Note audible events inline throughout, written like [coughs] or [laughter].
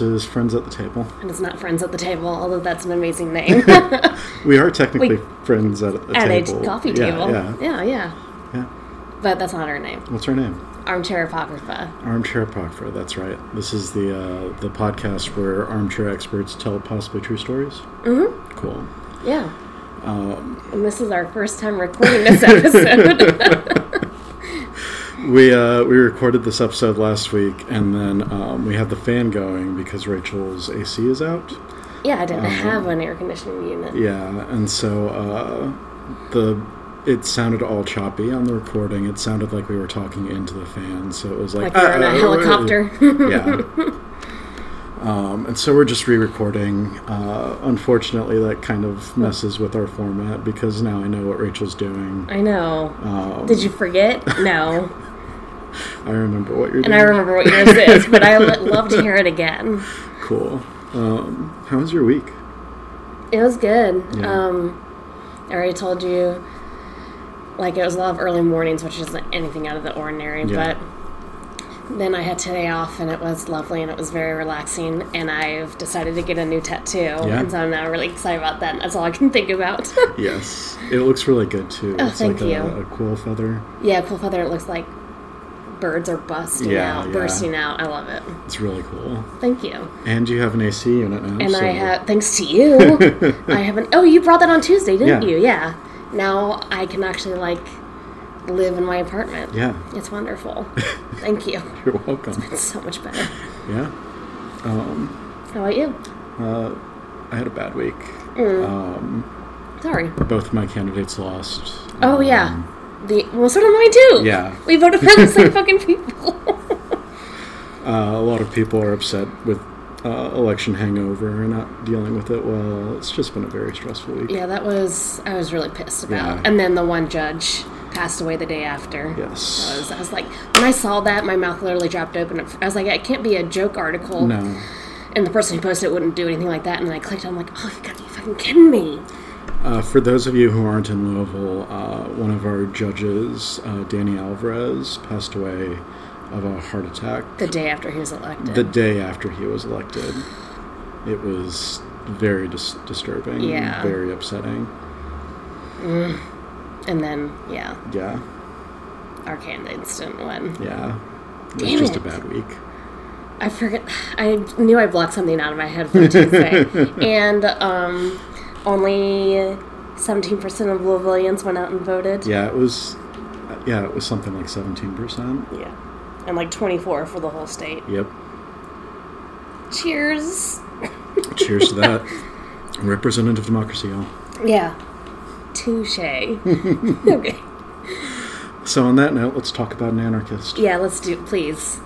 I'm Andrew, I'm Rachel, and this is Friends at the Table. and it's not Friends at the Table, although that's an amazing name. [laughs] [laughs] We are technically Wait. friends at a At table. a coffee Yeah, table. Yeah, yeah, yeah. yeah. But that's not her name. What's her name? Armchair Apocrypha. Armchair Apocrypha. That's right. This is the uh, the podcast where armchair experts tell possibly true stories. Mm-hmm. Cool. Yeah. Um, And this is our first time recording this episode. [laughs] we uh, we recorded this episode last week, and then um, we had the fan going because Rachel's AC is out. yeah, I didn't Um, have an air conditioning unit. Yeah, and so uh, the it sounded all choppy on the recording. It sounded like we were talking into the fan, so it was like, Like in "Ah, a helicopter. yeah. [laughs] Um, and so we're just re-recording. Uh, unfortunately, that kind of messes with our format because now I know what Rachel's doing. I know. Um, Did you forget? No. [laughs] I remember what you're doing. And. I remember what yours is, but I [laughs] would love to hear it again. Cool. Um, how was your week? It was good. Yeah. Um, I already told you, like, it was a lot of early mornings, which isn't anything out of the ordinary, Yeah. but then I had today off and it was lovely and it was very relaxing. And I've decided to get a new tattoo. And so I'm now really excited about that. And that's all I can think about. [laughs] Yes, it looks really good too. Oh, it's thank like you. A, a cool feather. yeah, cool feather. It looks like birds are busting Yeah, out, yeah. bursting out. I love it. It's really cool. Thank you. And you have an AC unit now. And so I have, thanks to you, [laughs] I haven't. Oh, you brought that on Tuesday, didn't Yeah. you? Yeah. Now I can actually like live in my apartment. Yeah, It's wonderful. [laughs] Thank you. you're welcome. It's so much better. Yeah. Um, How about you? uh, I had a bad week. Mm. Um, Sorry. both my candidates lost. Oh yeah. The well, so did mine too. Yeah. We voted for the same [laughs] fucking people. [laughs] Uh, a lot of people are upset with uh, election hangover and not dealing with it well. It's just been a very stressful week. yeah, that was I was really pissed about. Yeah. And then the one judge passed away the day after. Yes. I was, I was like, when I saw that, my mouth literally dropped open. I was like, it can't be a joke article. No. And the person who posted it wouldn't do anything like that. And then I clicked. I'm like, oh, you gotta be fucking kidding me. Uh, for those of you who aren't in Louisville, uh, one of our judges, uh, Danny Alvarez, passed away of a heart attack The day after he was elected. the day after he was elected. It was very dis- disturbing. Yeah. Very upsetting. and then yeah, Yeah. our candidates didn't win. Yeah. It was Damn just it. a bad week. I forget. I knew I blocked something out of my head for Tuesday, [laughs] and um, only seventeen percent of Louisvillians went out and voted. Yeah, it was. Yeah, it was something like seventeen percent. Yeah. and like twenty four for the whole state. Yep. Cheers. Cheers to that. [laughs] Representative democracy, y'all. Yeah. Touche. [laughs] [laughs] okay. So on that note, let's talk about an anarchist. Yeah, let's do. Please.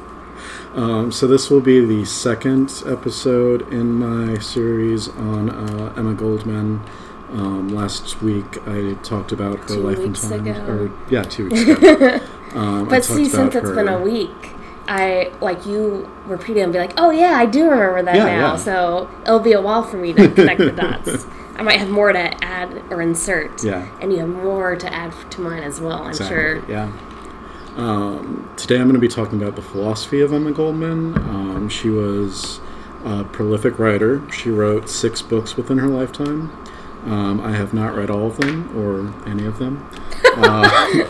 Um, so this will be the second episode in my series on uh, Emma Goldman. Um, last week I talked about her Two life and times, ago. or yeah, two weeks [laughs] ago. um, But see, since it's her- been a week, I like you repeat it and be like, "Oh yeah, I do remember that Yeah, now." yeah. So it'll be a while for me to [laughs] connect the dots. I might have more to add or insert. Yeah. And you have more to add to mine as well. I'm Exactly, sure. Yeah. Um, today I'm going to be talking about the philosophy of Emma Goldman. Um, she was a prolific writer. She wrote six books within her lifetime. Um, I have not read all of them or any of them. Uh,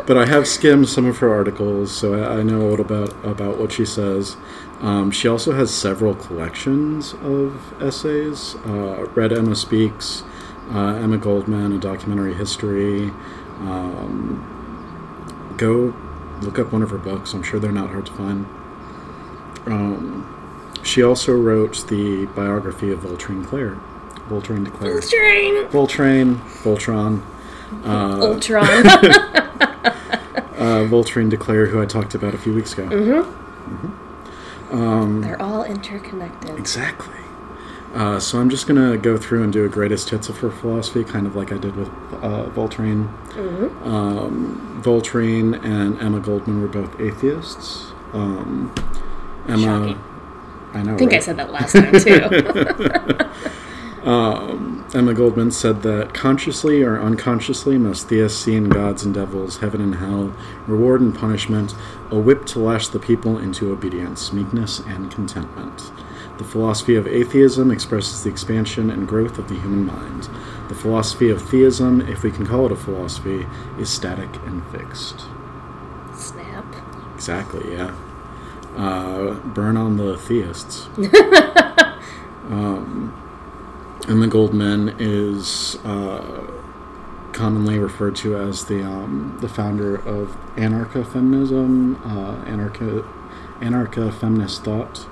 [laughs] but I have skimmed some of her articles, so I, I know a little bit about what she says. Um, she also has several collections of essays. Uh, Red Emma Speaks, uh, Emma Goldman, A Documentary History. Um, go look up one of her books. I'm sure they're not hard to find. Um, she also wrote the biography of Voltaire Cleyre. Voltaire de Cleyre. Train. Voltrain, Voltron, uh, Ultron. [laughs] [laughs] uh, Voltaire de Cleyre, who I talked about a few weeks ago. Mhm um they're all interconnected. Exactly. Uh, so I'm just gonna go through and do a greatest hits of her philosophy, kind of like I did with uh, Voltaire. Um, Voltaire and Emma Goldman were both atheists. Um, Emma, Shocking. I know. I think I said that last time too. [laughs] Emma Goldman said that consciously or unconsciously, most theists see in gods and devils, heaven and hell, reward and punishment, a whip to lash the people into obedience, meekness, and contentment. The philosophy of atheism expresses the expansion and growth of the human mind. The philosophy of theism, if we can call it a philosophy, is static and fixed. Snap. Exactly, yeah. Uh, burn on the theists. [laughs] um, Emma Goldman is uh, commonly referred to as the um, the founder of anarcho-feminism, uh, anarcho anarcho feminist thought.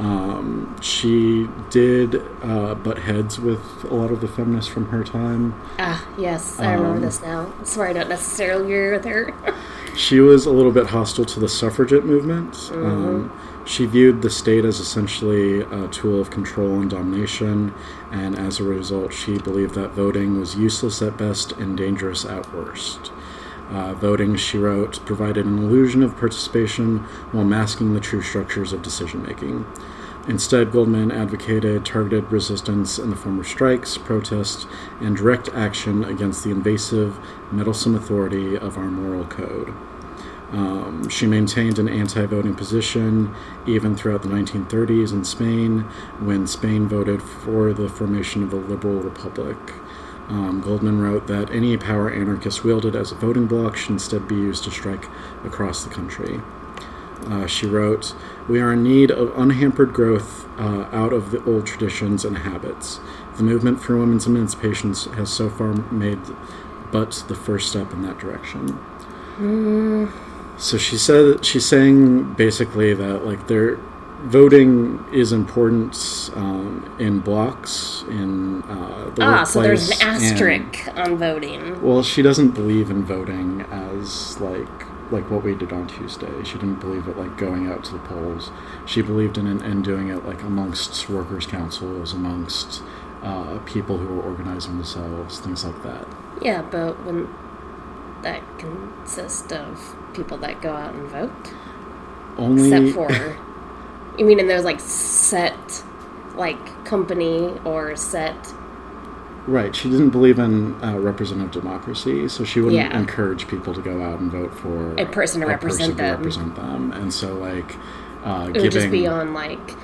Um, she did uh, butt heads with a lot of the feminists from her time. Ah, yes, I remember Um, this now. That's why I don't necessarily agree with her. [laughs] She was a little bit hostile to the suffragette movement. Um, she viewed the state as essentially a tool of control and domination, and as a result, she believed that voting was useless at best and dangerous at worst. Uh, voting, she wrote, provided an illusion of participation while masking the true structures of decision making. Instead, Goldman advocated targeted resistance in the form of strikes, protests, and direct action against the invasive, meddlesome authority of our moral code. Um, she maintained an anti voting position even throughout the 1930s in Spain when Spain voted for the formation of a liberal republic. Um, Goldman wrote that any power anarchists wielded as a voting bloc should instead be used to strike across the country. Uh, she wrote, We are in need of unhampered growth uh, out of the old traditions and habits. The movement for women's emancipation has so far made but the first step in that direction. So she said she's saying basically that like there, voting is important um, in blocks in uh, the ah, so there's an workplace, and- asterisk on voting. well, she doesn't believe in voting as like like what we did on Tuesday. She didn't believe it like going out to the polls. She believed in and doing it like amongst workers' councils, amongst uh, people who were organizing themselves, things like that. Yeah, but wouldn't that consist of people that go out and vote? Only Except for, you mean, and there's like set, like company or set. Right. She didn't believe in uh, representative democracy, so she wouldn't Yeah. encourage people to go out and vote for A person to represent them. represent them. And so like uh, It giving would just be on like,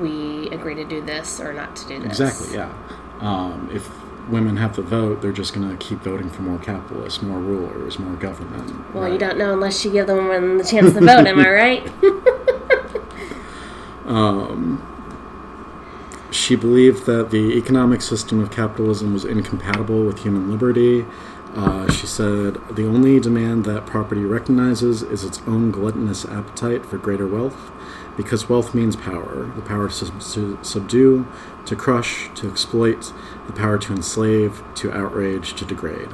we agree to do this or not to do this. Exactly, yeah. Um, if women have the vote, they're just going to keep voting for more capitalists, more rulers, more government. Well, you don't know unless you give the woman the chance to vote. am I [laughs] right? [laughs] She believed that the economic system of capitalism was incompatible with human liberty. Uh, she said, The only demand that property recognizes is its own gluttonous appetite for greater wealth, because wealth means power the power to, to subdue, to crush, to exploit, the power to enslave, to outrage, to degrade.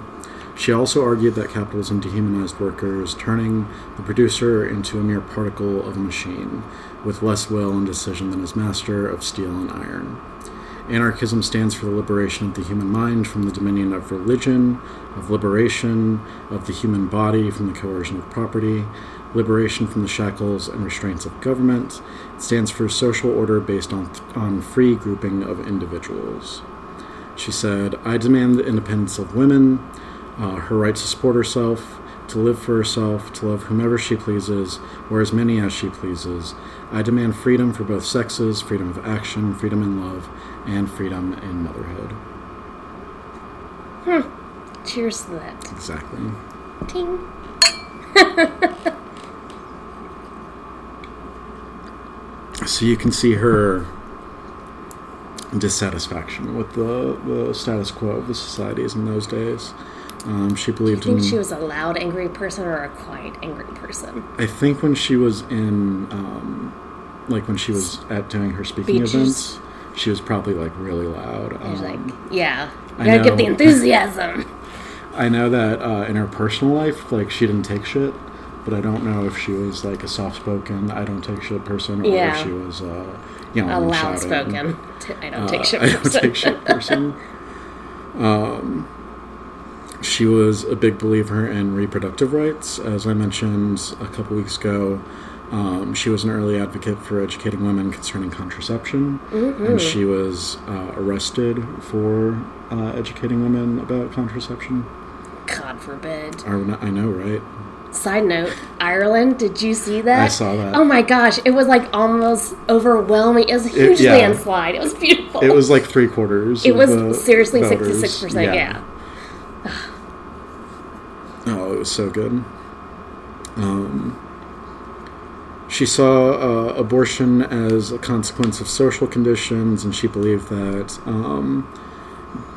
She also argued that capitalism dehumanized workers, turning the producer into a mere particle of a machine, with less will and decision than his master of steel and iron. Anarchism stands for the liberation of the human mind from the dominion of religion, of liberation of the human body from the coercion of property, liberation from the shackles and restraints of government. It stands for social order based on, on free grouping of individuals. She said, I demand the independence of women, uh, her right to support herself, to live for herself, to love whomever she pleases, or as many as she pleases. I demand freedom for both sexes, freedom of action, freedom in love, and freedom in motherhood. Hmm. Cheers to that. Exactly. Ting. [laughs] So you can see her dissatisfaction with the, the status quo of the societies in those days. Um, she Do you think in. she was a loud, angry person or a quiet, angry person? I think when she was in, um, like when she was at doing her speaking Speeches. events, she was probably like really loud. She's like, Um, yeah, I gotta get the enthusiasm. [laughs] [laughs] I know that uh, in her personal life, like she didn't take shit, but I don't know if she was like a soft-spoken, I don't take shit person, or Yeah. if she was, uh, you know, a loud shouting. spoken. T- I don't Uh, take [laughs] shit. I don't take shit person. Um, she was a big believer in reproductive rights, as I mentioned a couple weeks ago. Um, she was an early advocate for educating women concerning contraception, and she was uh, arrested for uh, educating women about contraception. God forbid. Are we not- I know, right? Side note, Ireland, did you see that? I saw that. Oh my gosh, it was like almost overwhelming. It was a huge yeah. landslide. It was beautiful. It was like three quarters. It was seriously voters. 66%. Yeah. Oh, it was so good. Um, she saw uh, abortion as a consequence of social conditions, and she believed that um,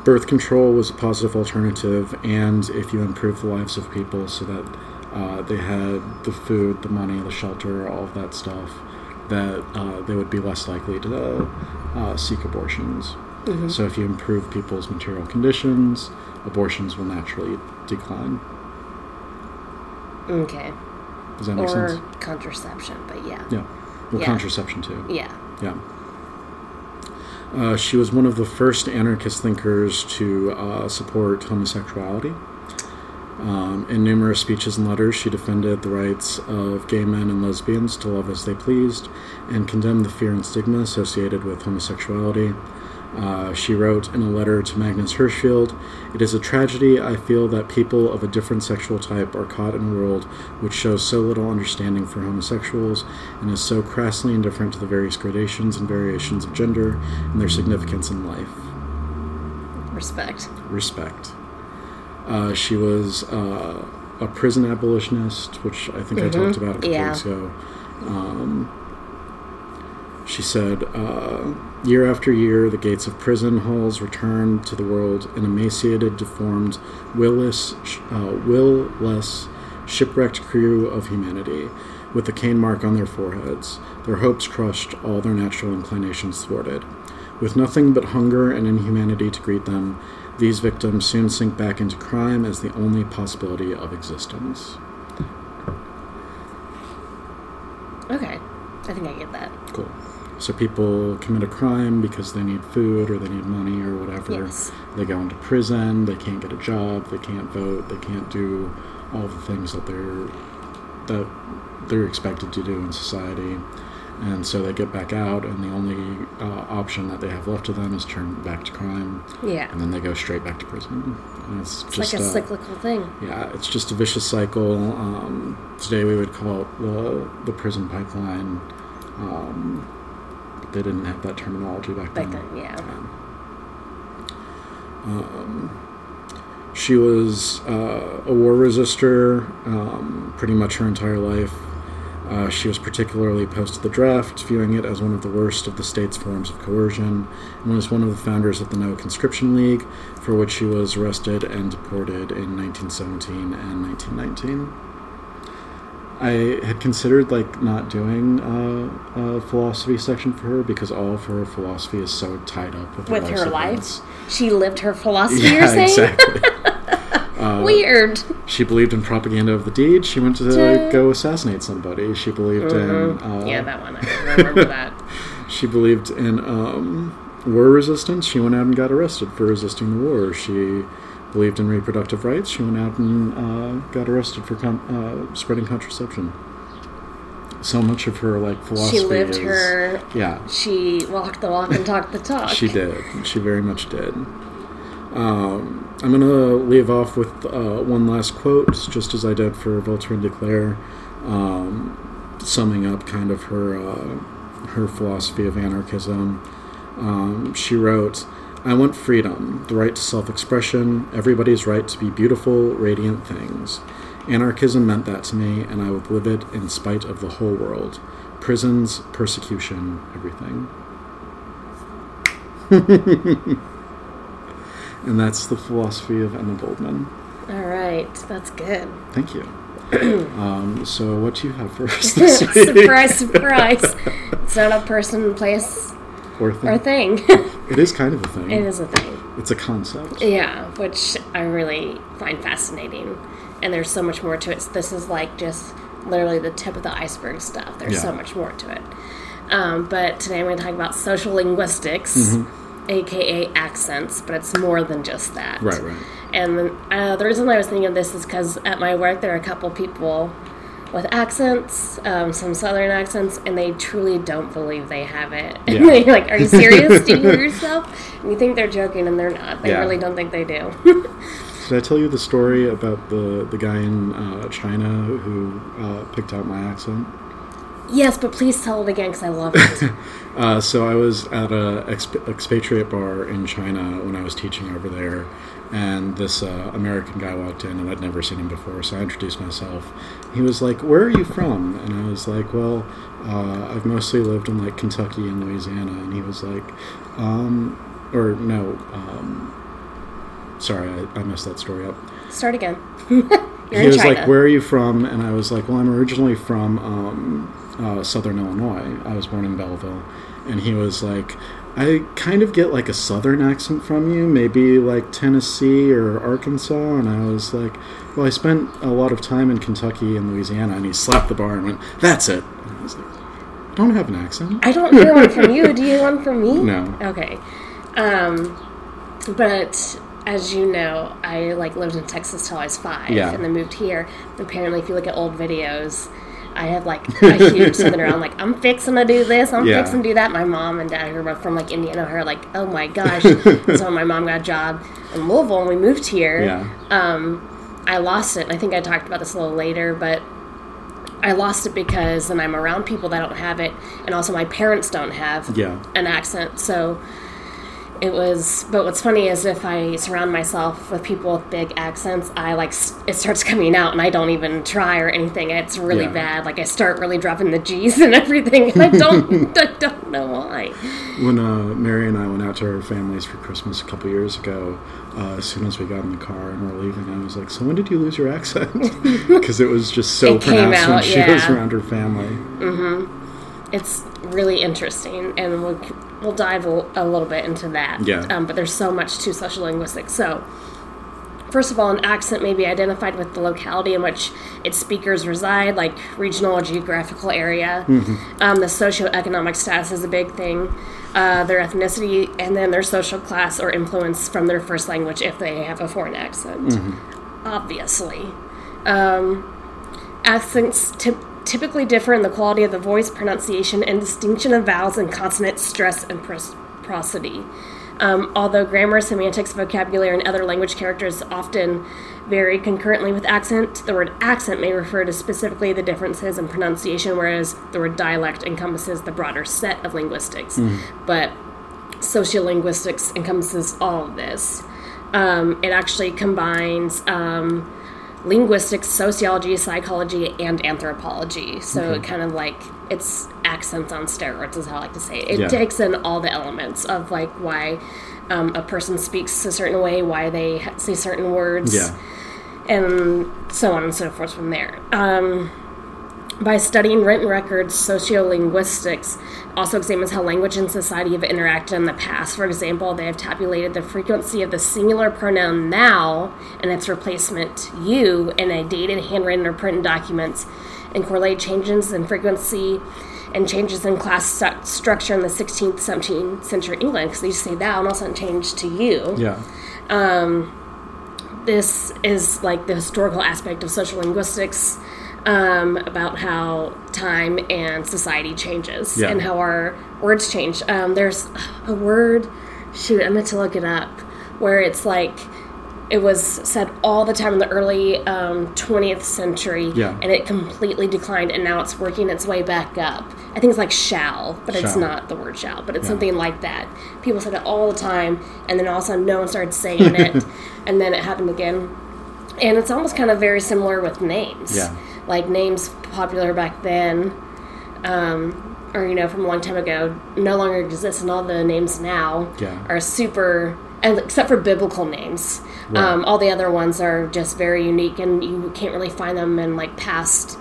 birth control was a positive alternative, and if you improve the lives of people so that uh, they had the food, the money, the shelter, all of that stuff, that uh, they would be less likely to uh, seek abortions. So if you improve people's material conditions, abortions will naturally decline. Okay. Does that make Or sense? contraception, but yeah. Yeah. Well, Yeah. contraception too. Yeah. Yeah. Uh, she was one of the first anarchist thinkers to uh, support homosexuality. Um, in numerous speeches and letters, she defended the rights of gay men and lesbians to love as they pleased and condemned the fear and stigma associated with homosexuality. Uh, she wrote in a letter to Magnus Hirschfeld It is a tragedy, I feel, that people of a different sexual type are caught in a world which shows so little understanding for homosexuals and is so crassly indifferent to the various gradations and variations of gender and their significance in life. Respect. Respect. Uh, she was uh, a prison abolitionist, which I think I talked about a couple Yeah. weeks ago. Um, she said, uh, year after year, the gates of prison halls return to the world an emaciated, deformed, will-less, uh, will-less, shipwrecked crew of humanity, with a cane mark on their foreheads, their hopes crushed, all their natural inclinations thwarted. With nothing but hunger and inhumanity to greet them, these victims soon sink back into crime as the only possibility of existence. Okay. I think I get that. So people commit a crime because they need food or they need money or whatever. Yes. They go into prison. They can't get a job. They can't vote. They can't do all the things that they're that they're expected to do in society. And so they get back out, and the only uh, option that they have left to them is turn back to crime, Yeah. and then they go straight back to prison. And it's, It's just like a uh, cyclical thing. yeah, it's just a vicious cycle. Um, today we would call it the the prison pipeline. Um, they didn't have that terminology back then. Back then, yeah. Um, she was uh, a war resistor um, pretty much her entire life. Uh, she was particularly opposed to the draft, viewing it as one of the worst of the state's forms of coercion, and was one of the founders of the No Conscription League, for which she was arrested and deported in 1917 and 1919. I had considered like not doing uh, a philosophy section for her because all of her philosophy is so tied up with, With her life? She lived her philosophy, Yeah, you're saying? exactly. [laughs] Uh, Weird. She believed in propaganda of the deed. She went to go assassinate somebody. She believed in. Uh, yeah, that one. I remember that. [laughs] She believed in um, war resistance. She went out and got arrested for resisting the war. She believed in reproductive rights. She went out and uh, got arrested for con- uh, spreading contraception. So much of her like philosophy. She lived is- her. Yeah, She walked the walk and talked the talk. she did. She very much did. Um, I'm going to leave off with uh, one last quote, just as I did for Voltaire de Cleyre, um, summing up kind of her uh, her philosophy of anarchism. Um, she wrote, "I want freedom, the right to self-expression, everybody's right to be beautiful, radiant things. Anarchism meant that to me, and I would live it in spite of the whole world. Prisons, persecution, everything." [laughs] And that's the philosophy of Emma Goldman. All right, that's good. Thank you. [clears throat] um, so, what do you have for us [laughs] this week? surprise, surprise. [laughs] It's not a person, place, Or thing? or thing. [laughs] It is kind of a thing. it is a thing. It's a concept. Yeah, which I really find fascinating. And there's so much more to it. This is like just literally the tip of the iceberg stuff. There's so much more to it. Um, but today I'm going to talk about social linguistics, aka accents, but it's more than just that. Right, right. And uh, the reason I was thinking of this is because at my work there are a couple people with accents, um, some southern accents, and they truly don't believe they have it. [laughs] Yeah. And they're like, "Are you serious? Do you hear [laughs] yourself?" And you think they're joking, and they're not. They Yeah. really don't think they do. Did I tell you the story about the, the guy in uh, China who uh, picked out my accent? Yes, but please tell it again because I love it. [laughs] Uh, so I was at a exp- expatriate bar in China when I was teaching over there, and this uh, American guy walked in, and I'd never seen him before. So I introduced myself. He was like, "Where are you from?" And I was like, "Well, uh, I've mostly lived in like Kentucky and Louisiana." And he was like, um, "Or no, um, sorry, I, I messed that story up." Start again. [laughs] He was China. like, "Where are you from?" And I was like, "Well, I'm originally from um, uh, Southern Illinois. I was born in Belleville." And he was like, "I kind of get like a Southern accent from you, maybe like Tennessee or Arkansas." And I was like, "Well, I spent a lot of time in Kentucky and Louisiana." And he slapped the bar and went, "That's it." And I was like, "I "Don't have an accent." I don't hear one from you. [laughs] Do you hear one from me? No. Okay. Um, but as you know, I like lived in Texas till I was five, Yeah. and then moved here. Apparently, if you look at old videos, I have like a huge southern around. Like I'm fixing to do this. I'm Yeah. fixing to do that. My mom and dad are from like Indiana are like, oh my [laughs] gosh. so my mom got a job in Louisville and we moved here, Yeah. um, I lost it. And I think I talked about this a little later, but I lost it because then I'm around people that don't have it, and also my parents don't have Yeah. an accent. So it was. But what's funny is if I surround myself with people with big accents, I like it starts coming out, and I don't even try or anything. It's really Yeah. bad. Like I start really dropping the G's [laughs] and everything. And I don't. [laughs] I don't know why. When uh, Mary and I went out to our families for Christmas a couple years ago, uh, as soon as we got in the car and were leaving, I was like, "So when did you lose your accent?" [laughs] Because it was just so It pronounced when out, she was around her family. It's really interesting, and we'll we'll dive a, a little bit into that. Yeah. Um, but there's so much to social linguistics. So, first of all, an accent may be identified with the locality in which its speakers reside, like regional or geographical area. Um, the socioeconomic status is a big thing. Uh, their ethnicity, and then their social class or influence from their first language if they have a foreign accent. Obviously. Um, accents typ typically differ in the quality of the voice, pronunciation, and distinction of vowels and consonant stress and pros- prosody. Um, although grammar, semantics, vocabulary, and other language characters often vary concurrently with accent, the word accent may refer to specifically the differences in pronunciation, whereas the word dialect encompasses the broader set of linguistics. But sociolinguistics encompasses all of this. Um, it actually combines um, linguistics, sociology, psychology, and anthropology. So it kind of like it's accents on steroids, is how I like to say it. It Yeah. takes in all the elements of like why um, a person speaks a certain way, why they say certain words, Yeah. and so on and so forth from there. Um, by studying written records, sociolinguistics also examines how language and society have interacted in the past. For example, they have tabulated the frequency of the singular pronoun thou and its replacement you in a dated handwritten or printed documents and correlate changes in frequency and changes in class structure in the 16th, 17th century England because they just say thou and all of a sudden change to you Yeah. Um, this is like the historical aspect of social linguistics um, about how time and society changes Yeah. and how our words change. Um, there's a word, shoot, I meant to look it up, where it's like it was said all the time in the early um, 20th century Yeah. and it completely declined and now it's working its way back up. I think it's like shall, but it's not the word shall, but it's Yeah. something like that. People said it all the time and then all of a sudden no one started saying [laughs] it and then it happened again. And it's almost kind of very similar with names. Yeah. Like names popular back then, um, or you know, from a long time ago, no longer exist, and all the names now Yeah. are super, and except for biblical names. Um, all the other ones are just very unique, and you can't really find them in like past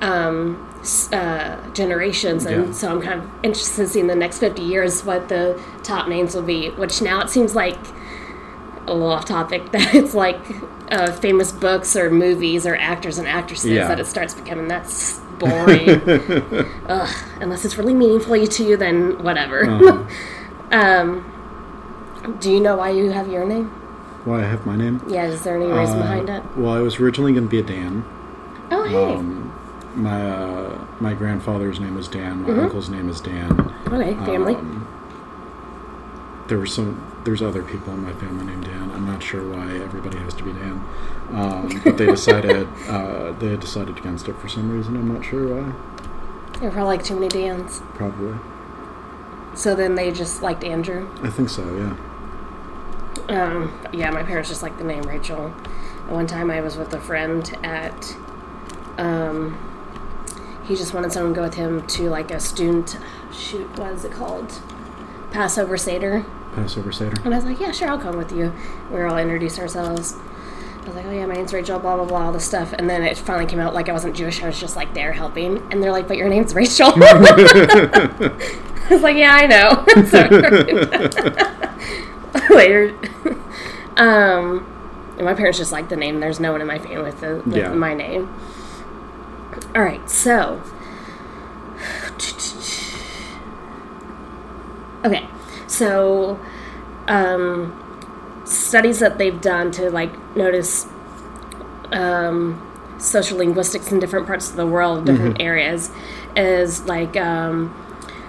um, uh, generations. And Yeah. so I'm kind of interested to see in the next 50 years what the top names will be. Which now it seems like a little off topic [laughs] that it's like uh, famous books or movies or actors and actresses Yeah. that it starts becoming that's boring. [laughs] Ugh, unless it's really meaningful to you, then whatever. Uh-huh. [laughs] um, do you know why you have your name? Why I have my name? Yeah, is there any reason Uh, behind it? Well, I was originally going to be a Dan. Oh, hey. Um, my uh, my grandfather's name is Dan. My Mhm. uncle's name is Dan. Okay, family. Um, there were some. There's other people in my family named Dan. I'm not sure why everybody has to be Dan, um, but they decided [laughs] uh, they had decided against it for some reason. I'm not sure why. There were probably like too many Dans. Probably. So then they just liked Andrew. I think so. Yeah. Um, yeah, my parents just liked the name Rachel. And one time I was with a friend at, um, he just wanted someone to go with him to like a student, shoot, what is it called? Passover Seder. Passover Seder. And I was like, yeah, sure, I'll come with you. We were all introduced ourselves. I was like, oh yeah, my name's Rachel, blah, blah, blah, all this stuff. And then it finally came out like I wasn't Jewish, I was just like there helping. And they're like, but your name's Rachel. [laughs] [laughs] I was like, yeah, I know. [laughs] so, later. um, and my parents just like the name. There's no one in my family with, the, with Yeah. my name. All right, so. Okay, so um, studies that they've done to like notice um, social linguistics in different parts of the world, different areas, is like um,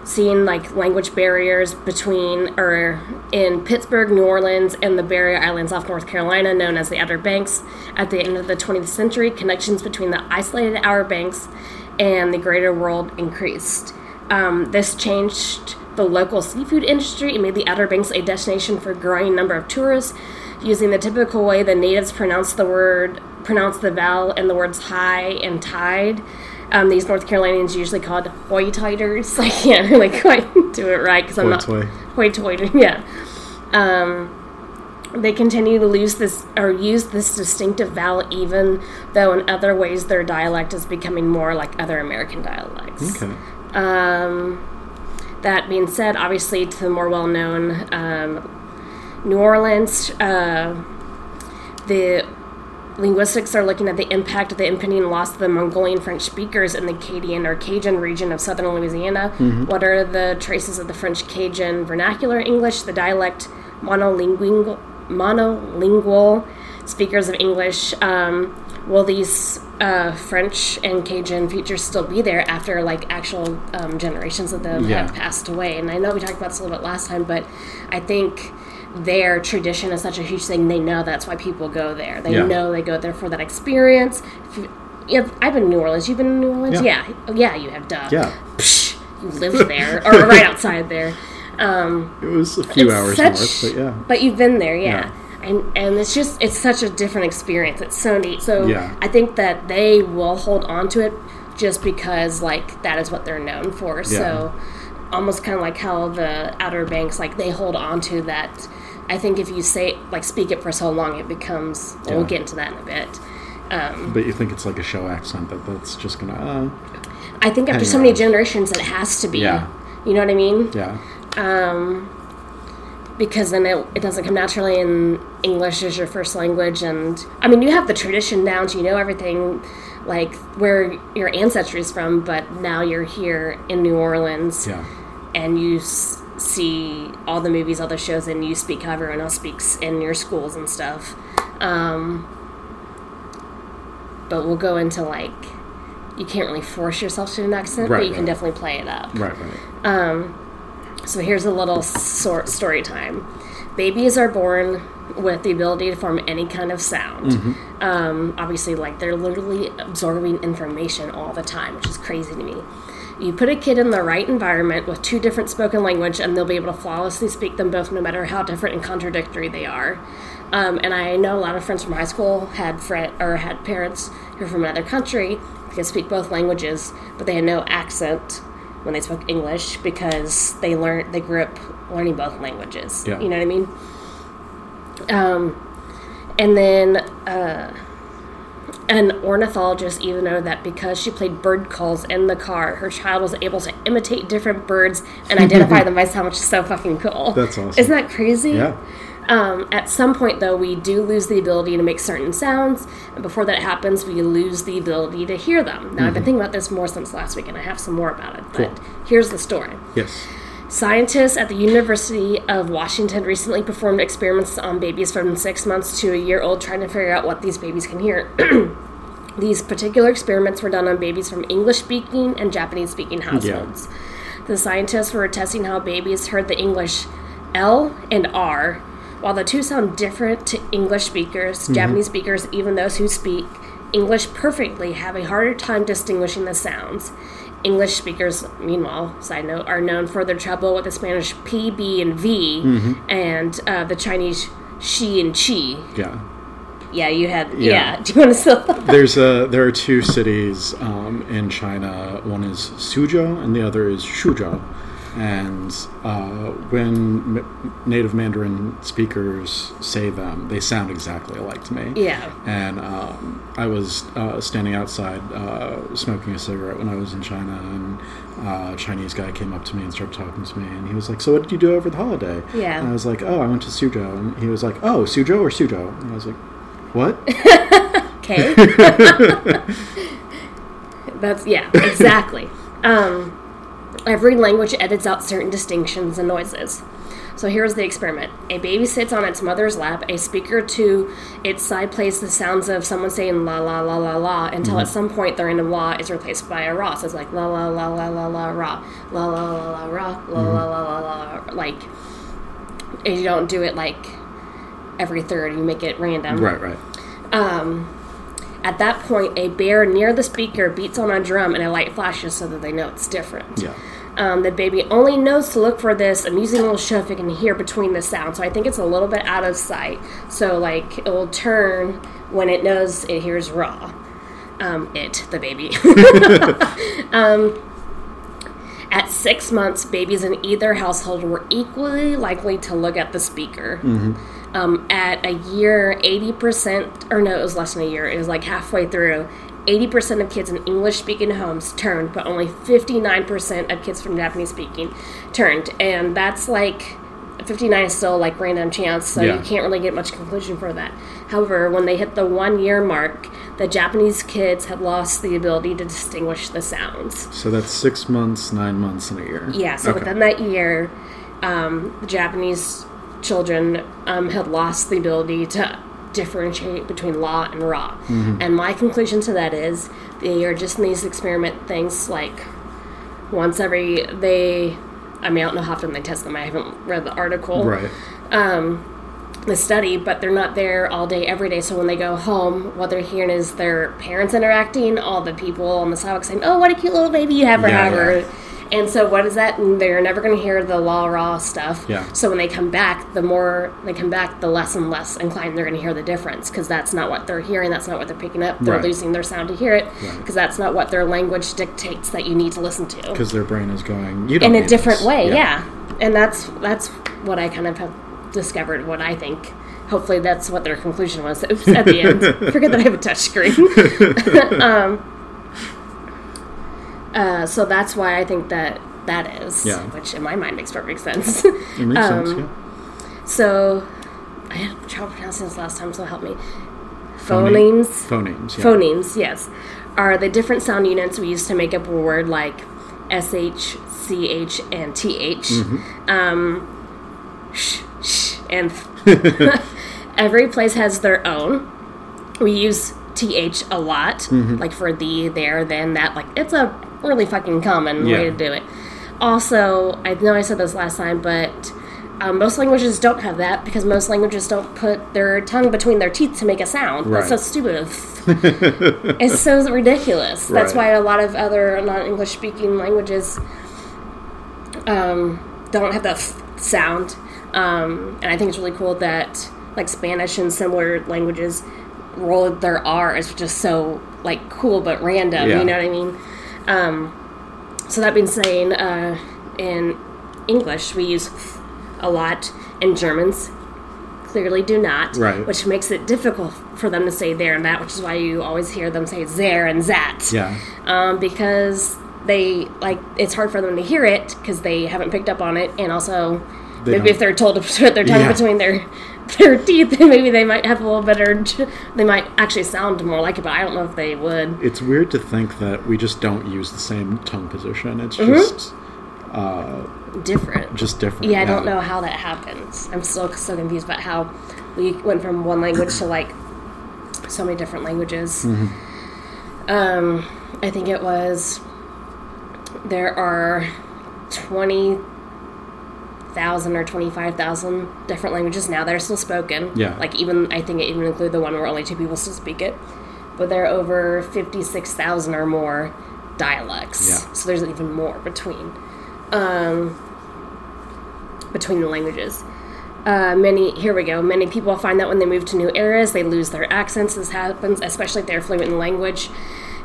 seeing like language barriers between or in Pittsburgh, New Orleans, and the Barrier Islands off North Carolina, known as the Outer Banks. At the end of the 20th century, connections between the isolated Outer Banks and the greater world increased. Um, this changed the local seafood industry and made the Outer Banks a destination for a growing number of tourists, using the typical way the natives pronounce the word, pronounce the vowel in the words high and tide. Um, these North Carolinians usually called hoy-toiters. [laughs] I can't really quite do it right because I'm not Hoy-toy. hoy-toiter. [laughs] Yeah. Um, they continue to lose this or use this distinctive vowel, even though in other ways their dialect is becoming more like other American dialects. Okay. Um, that being said, obviously, to the more well known um, New Orleans, uh, the linguistics are looking at the impact of the impending loss of the Mongolian French speakers in the Acadian or Cajun region of southern Louisiana. What are the traces of the French Cajun vernacular English, the dialect monolingual, monolingual speakers of English? Um, will these uh, French and Cajun features still be there after like actual um, generations of them Yeah. have passed away? And I know we talked about this a little bit last time, but I think their tradition is such a huge thing. They know that's why people go there. They Yeah. know they go there for that experience. You, yeah, I've been in New Orleans. You've been in New Orleans? Yeah. Yeah, yeah, you have. Duh. Yeah. Psh, you [laughs] lived there or right outside there. Um, It was a few hours such- north, but yeah. but you've been there, yeah. Yeah. And and it's just it's such a different experience. It's so neat. So Yeah. I think that they will hold on to it just because like that is what they're known for. So almost kind of like how the Outer Banks like they hold on to that. I think if you say like speak it for so long, it becomes. We'll get into that in a bit. Um, But you think it's like a show accent that that's just gonna, uh, I think after so many on. generations, it has to be. Yeah. You know what I mean? yeah. um, because then it, it doesn't come naturally in English as your first language. And I mean, you have the tradition down to you know everything, like where your ancestry is from, but now you're here in New Orleans Yeah. and you s- see all the movies, all the shows, and you speak how everyone else speaks in your schools and stuff. Um, but we'll go into like, you can't really force yourself to an accent, Right, but you can definitely play it up. Right, right. Um, so here's a little sort story time. Babies are born with the ability to form any kind of sound. Um, obviously, like they're literally absorbing information all the time, which is crazy to me. You put a kid in the right environment with two different spoken language, and they'll be able to flawlessly speak them both, no matter how different and contradictory they are. Um, and I know a lot of friends from high school had friend or had parents who are from another country who could speak both languages, but they had no accent when they spoke English because they learned they grew up learning both languages. Yeah. You know what I mean? Um, and then uh, an ornithologist even noted that because she played bird calls in the car, her child was able to imitate different birds and identify [laughs] them by sound, which is so fucking cool. That's awesome. Isn't that crazy? Yeah. Um, at some point, though, we do lose the ability to make certain sounds, and before that happens, we lose the ability to hear them. Now, I've been thinking about this more since last week, and I have some more about it. But Mm-hmm. Cool. here's the story. Yes. Scientists at the University of Washington recently performed experiments on babies from six months to a year old, trying to figure out what these babies can hear. [clears throat] These particular experiments were done on babies from English speaking and Japanese speaking households. Yeah. The scientists were testing how babies heard the English L and R. While the two sound different to English speakers, Japanese speakers, even those who speak English perfectly, have a harder time distinguishing the sounds. English speakers, meanwhile, side note, are known for their trouble with the Spanish P, B, and V, and uh, the Chinese she and chi. Yeah. Yeah, you had. Yeah. Yeah. [laughs] Do you want to still? [laughs] There's a there are two cities um, in China. One is Suzhou and the other is Xuzhou. And uh, when M- native Mandarin speakers say them, they sound exactly alike to me. yeah. And um, I was uh, standing outside uh, smoking a cigarette when I was in China, and uh, a Chinese guy came up to me and started talking to me, and he was like, "So what did you do over the holiday?" Yeah. And I was like, "Oh, I went to Suzhou," and he was like, "Oh, Suzhou or Suzhou?" And I was like, "What?" [laughs] Okay. [laughs] That's yeah, exactly. Um, every language edits out certain distinctions and noises. So here's the experiment. A baby sits on its mother's lap. A speaker to its side plays the sounds of someone saying la la la la la until at some point the random la is replaced by a ra. So it's like la la la la la la ra la la la la ra la la la la la like. And you don't do it like every third. You make it random. right, right. At that point, a bear near the speaker beats on a drum and a light flashes so that they know it's different. Yeah. Um, the baby only knows to look for this amusing little show if it can hear between the sounds. So I think it's a little bit out of sight. So, like, it will turn when it knows it hears raw. Um, it, the baby. [laughs] um, at six months, babies in either household were equally likely to look at the speaker. Um, at a year, 80%, or no, it was less than a year, it was like halfway through, 80% of kids in English speaking homes turned, but only 59% of kids from Japanese speaking turned. And that's like 59 is still like random chance, so Yeah. you can't really get much conclusion for that. However, when they hit the one year mark, the Japanese kids had lost the ability to distinguish the sounds. So that's six months, nine months, and a year. Yeah, so Okay. within that year, um, the Japanese children um, had lost the ability to differentiate between law and raw. Mm-hmm. And my conclusion to that is they are just in these experiment things like once every they. I mean, I don't know how often they test them. I haven't read the article Right. the study, but they're not there all day, every day. So when they go home, what they're hearing is their parents interacting, all the people on the sidewalk saying, "Oh, what a cute little baby you have, or Yeah, however." yeah. And so what is that? And they're never going to hear the law raw stuff. Yeah. So when they come back, the more they come back, the less and less inclined they're going to hear the difference because that's not what they're hearing. That's not what they're picking up. They're Right. losing their sound to hear it Right. because that's not what their language dictates that you need to listen to Because their brain is going, in a different this." way yeah. and that's that's what i kind of have discovered what i think hopefully that's what their conclusion was Oops, at the end [laughs] forget that i have a touch screen [laughs] um, uh, so that's why i think that that is Yeah. which in my mind makes perfect sense [laughs] It makes sense, Um, yeah. so i had trouble pronouncing this last time so help me phonemes Phonemes, yeah. phonemes, yes, are the different sound units we use to make up a word like sh, ch, and th. Um, sh, sh, and [laughs] [laughs] every place has their own. We use th a lot, like for the, there, then, that. Like it's a really fucking common way to do it. Also, I know I said this last time, but um, most languages don't have that because most languages don't put their tongue between their teeth to make a sound. That's so stupid. [laughs] it's so ridiculous. That's Right. why a lot of other non-English speaking languages um, don't have the f sound. Um, and I think it's really cool that like Spanish and similar languages roll their R is just so like cool but random. Yeah. You know what I mean? Um, so that being saying, uh, in English we use a lot, and Germans clearly do not, Right. which makes it difficult for them to say there and that, which is why you always hear them say there and that Yeah. um, because they like it's hard for them to hear it because they haven't picked up on it, and also They maybe don't- if they're told to put their tongue Yeah. between their [laughs] their teeth, then maybe they might have a little better. They might actually sound more like it, but I don't know if they would. It's weird to think that we just don't use the same tongue position. It's Mm-hmm. just Different. just different. Yeah, I don't know how that happens. I'm still so confused about how we went from one language to like so many different languages. Mm-hmm. Um, I think it was there are twenty thousand or twenty five thousand different languages now that are still spoken. Yeah. Like even I think it even include the one where only two people still speak it. But there are over fifty six thousand or more dialects. Yeah. So there's even more between um, between the languages. Uh, many here we go. Many people find that when they move to new areas, they lose their accents. This happens, especially if they're fluent in language.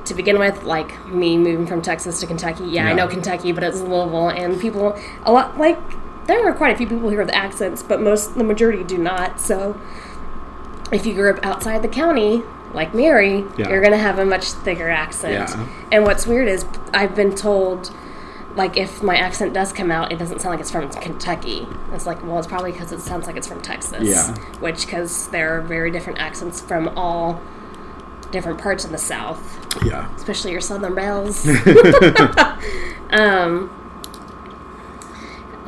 To begin with, like me moving from Texas to Kentucky, yeah, I know Kentucky, but it's Louisville, and people a lot like there are quite a few people here with accents, but most the majority do not. So if you grew up outside the county, like Mary, Yeah. you're gonna have a much thicker accent. Yeah. And what's weird is I've been told, like, if my accent does come out, it doesn't sound like it's from Kentucky. It's like, well, it's probably because it sounds like it's from Texas. Yeah. Which, because there are very different accents from all different parts of the South, Yeah. especially your Southern belles. [laughs] [laughs] [laughs] um,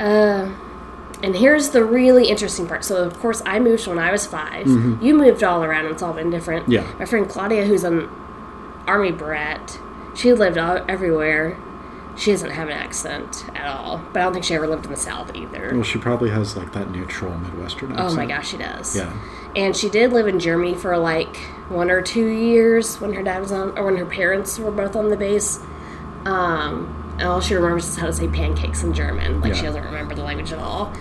uh, and here's the really interesting part. So, of course, I moved when I was 5 You moved all around, and it's all been different. Mm-hmm. Yeah. My friend Claudia, who's an army brat, she lived all, everywhere. She doesn't have an accent at all, but I don't think she ever lived in the South either. Well, she probably has like that neutral Midwestern accent. Oh my gosh, she does. Yeah. And she did live in Germany for like one or two years when her dad was on, or when her parents were both on the base. Um, and all she remembers is how to say pancakes in German. Like she doesn't remember the language at all.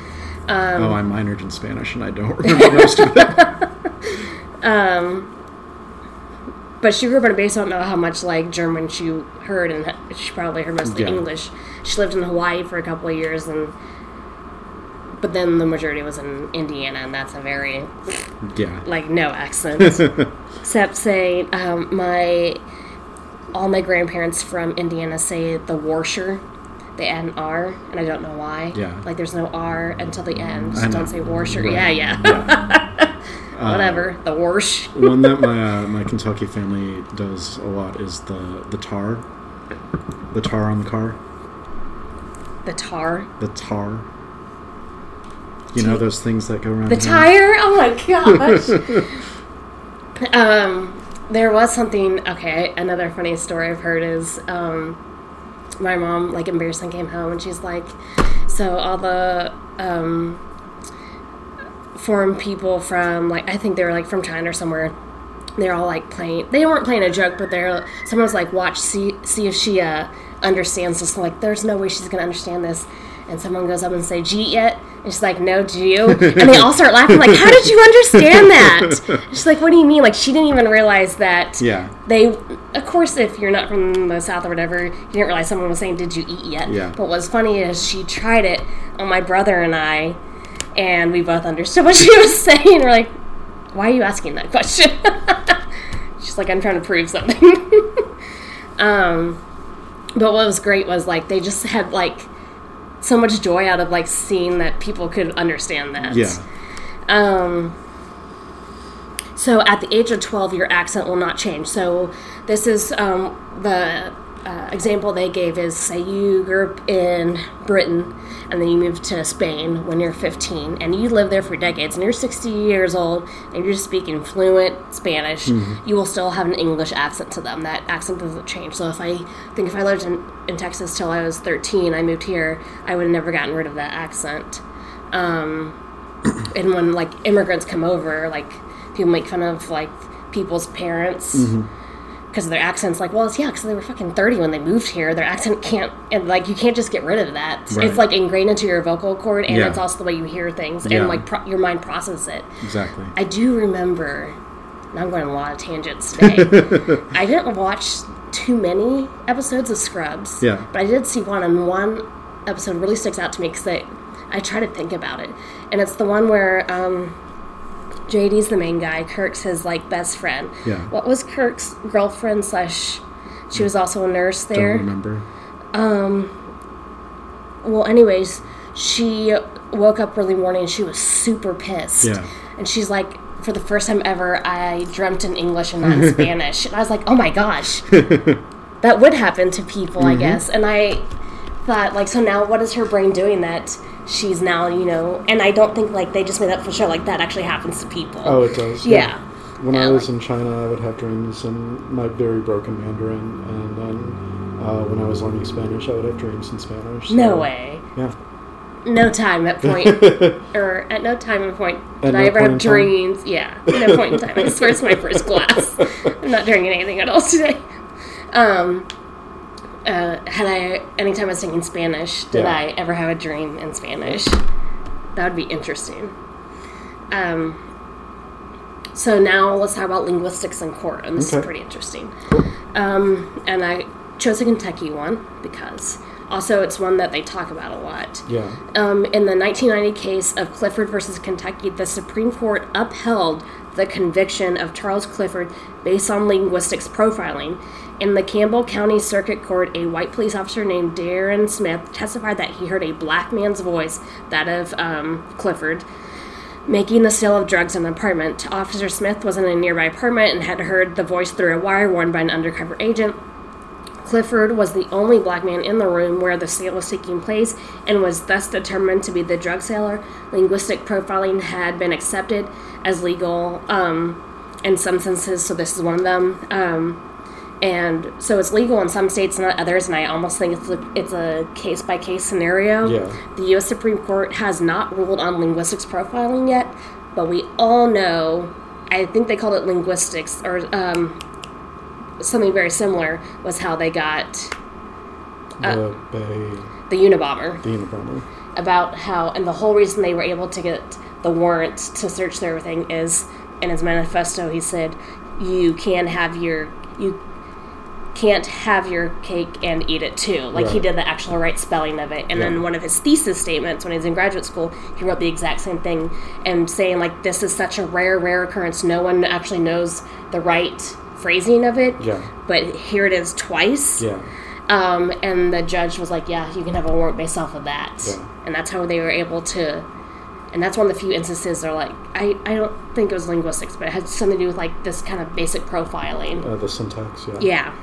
oh, I minored in Spanish and I don't [laughs] remember most of it. [laughs] Um, But she grew up in a base. I don't know how much like German she heard, and she probably heard mostly Yeah. English. She lived in Hawaii for a couple of years, and but then the majority was in Indiana, and that's a very Yeah. like no accent, [laughs] except say um, my all my grandparents from Indiana say the Warsher. They add an R, and I don't know why. Yeah. like there's no R until the end. Know. Don't say Warsher. Right. Yeah, yeah. Yeah. [laughs] Whatever. The Warsh. One that my uh, my Kentucky family does a lot is the the tar, the tar on the car, The tar. the tar. You know those things that go around. The tire? Oh my [laughs] gosh. um, there was something. Okay, another funny story I've heard is um, my mom, like, embarrassing, came home and she's like, so all the um, foreign people from, like, I think they were like from China or somewhere. They're all like playing. They weren't playing a joke, but they're. Someone was like, "Watch, see, see if she uh, understands this." like, there's no way she's gonna understand this. And someone goes up and say, "G yet?" And she's like, "No, Jew." [laughs] And they all start laughing. Like, how did you understand that? [laughs] She's like, "What do you mean?" Like, she didn't even realize that. Yeah. They, of course, if you're not from the south or whatever, you didn't realize someone was saying, "Did you eat yet?" Yeah. But what's funny is she tried it on my brother and I, and we both understood what [laughs] she was saying. We're like, "Why are you asking that question?" She's like, "I'm trying to prove something." um, but what was great was like they just had like so much joy out of like seeing that people could understand that. Yeah. Um, so at the age of 12, your accent will not change. So this is um, the uh, example they gave is say you grew up in Britain and then you moved to Spain when you're 15 and you live there for decades and you're 60 years old and you're speaking fluent Spanish, you will still have an English accent to them. That accent doesn't change. So if I think if I lived in, in Texas till I was 13, I moved here, I would have never gotten rid of that accent Um, [coughs] and when like immigrants come over, like people make fun of like people's parents because their accents. Like, well, it's yeah, because they were fucking thirty when they moved here. Their accent can't and like you can't just get rid of that. Right. It's like ingrained into your vocal cord, and Yeah. it's also the way you hear things Yeah. and like pro- your mind processes it. Exactly. I do remember. Now I'm going on a lot of tangents today. [laughs] I didn't watch too many episodes of Scrubs. Yeah. But I did see one, and one episode really sticks out to me because I, I try to think about it, and it's the one where um, JD's the main guy. Turk's his like best friend. Yeah. What was Turk's girlfriend slash? She was also a nurse there. Don't remember. Well, anyways, she woke up early morning and she was super pissed. Yeah. And she's like, for the first time ever, I dreamt in English and not in [laughs] Spanish. And I was like, oh my gosh, that would happen to people, Mm-hmm. I guess. And I thought, like, so now what is her brain doing that she's now, you know, and I don't think like they just made up for sure, like that actually happens to people. Oh, it does. Yeah. when I was like- in China, I would have dreams in my very broken Mandarin, and then uh, when I was learning Spanish, I would have dreams in Spanish. so- No way. Yeah. No time at point, [laughs] or at no time and point did At I no ever have in time? dreams. Yeah, no point in time. I swear it's my first [laughs] class. I'm not drinking anything at all today. Um, uh, had I anytime I was taking Spanish, did Yeah. I ever have a dream in Spanish? That would be interesting. Um, so now let's talk about linguistics in court, and this is pretty interesting. Um, and I chose a Kentucky one because also it's one that they talk about a lot. Yeah. Um, in the 1990 case of Clifford versus Kentucky, the Supreme Court upheld the conviction of Charles Clifford based on linguistics profiling. In the Campbell County Circuit Court, a white police officer named Darren Smith testified that he heard a black man's voice, that of um, Clifford, making the sale of drugs in an apartment. Officer Smith was in a nearby apartment and had heard the voice through a wire worn by an undercover agent. Clifford was the only black man in the room where the sale was taking place and was thus determined to be the drug seller. Linguistic profiling had been accepted as legal um, in some senses, so this is one of them. Um, and so it's legal in some states, and not others, and I almost think it's a, it's a case by case scenario. Yeah. The U.S. Supreme Court has not ruled on linguistics profiling yet, but we all know, I think they called it linguistics or um, something very similar, was how they got The Bay, the Unabomber. the Unabomber. About how, and the whole reason they were able to get the warrant to search through everything is in his manifesto, he said, you can have your, you can't have your cake and eat it too. Like he did the actual right spelling of it. And Yeah. then one of his thesis statements when he was in graduate school, he wrote the exact same thing and saying like this is such a rare, rare occurrence. No one actually knows the right phrasing of it. Yeah. But here it is twice. Yeah. Um, and the judge was like, "Yeah, you can have a warrant based off of that." Yeah. And that's how they were able to. And that's one of the few instances they're like, I, I don't think it was linguistics, but it had something to do with like this kind of basic profiling. Uh, the syntax. Yeah. Yeah.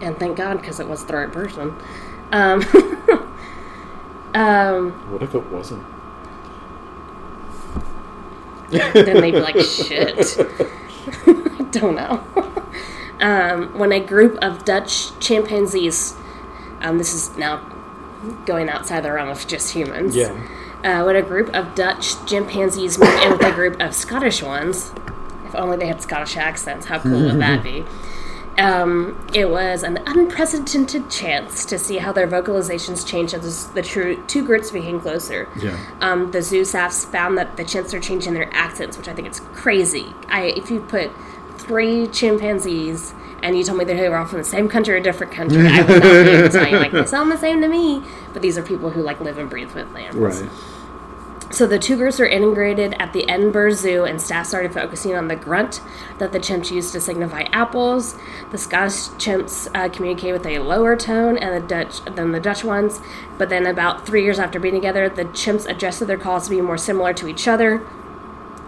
And thank God because it was the right person. Um, [laughs] um, What if it wasn't? then they'd be like, shit. [laughs] I don't know. [laughs] um, when a group of Dutch chimpanzees, um, this is now going outside the realm of just humans. Yeah. Uh, when a group of Dutch chimpanzees moved in with a group of Scottish ones, if only they had Scottish accents, how cool would that be? Um, it was an unprecedented chance to see how their vocalizations changed as the true, two groups became closer. Yeah. Um, the zoo staffs found that the chimps are changing their accents, which I think is crazy. I if you put three chimpanzees and you told me that they were all from the same country or different country, I would not be able to tell you like they sound the same to me. But these are people who like live and breathe with animals. Right. So the two groups were integrated at the Edinburgh Zoo, and staff started focusing on the grunt that the chimps used to signify apples. The Scottish chimps uh, communicate with a lower tone, and the Dutch than the Dutch ones. But then, about three years after being together, the chimps adjusted their calls to be more similar to each other.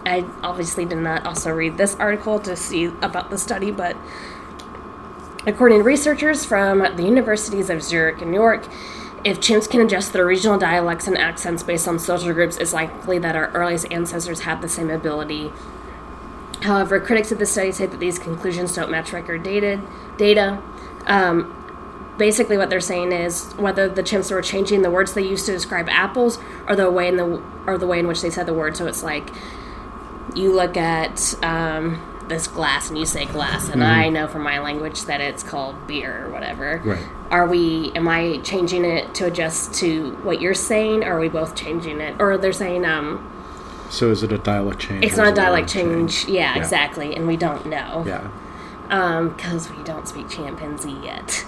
I obviously did not also read this article to see about the study, but according to researchers from the universities of Zurich and York, if chimps can adjust their regional dialects and accents based on social groups, it's likely that our earliest ancestors had the same ability. However, critics of the study say that these conclusions don't match record dated data. Um, basically, what they're saying is whether the chimps were changing the words they used to describe apples, or the way in the or the way in which they said the word. So it's like you look at um, this glass and you say glass, and I know from my language that it's called beer or whatever. Right. Are we? Am I changing it to adjust to what you're saying? Or are we both changing it? Or they're saying um, So is it a dialect change? it's not a dialect word change. Yeah, Yeah. exactly, and we don't know. Yeah. Um, because we don't speak chimpanzee yet.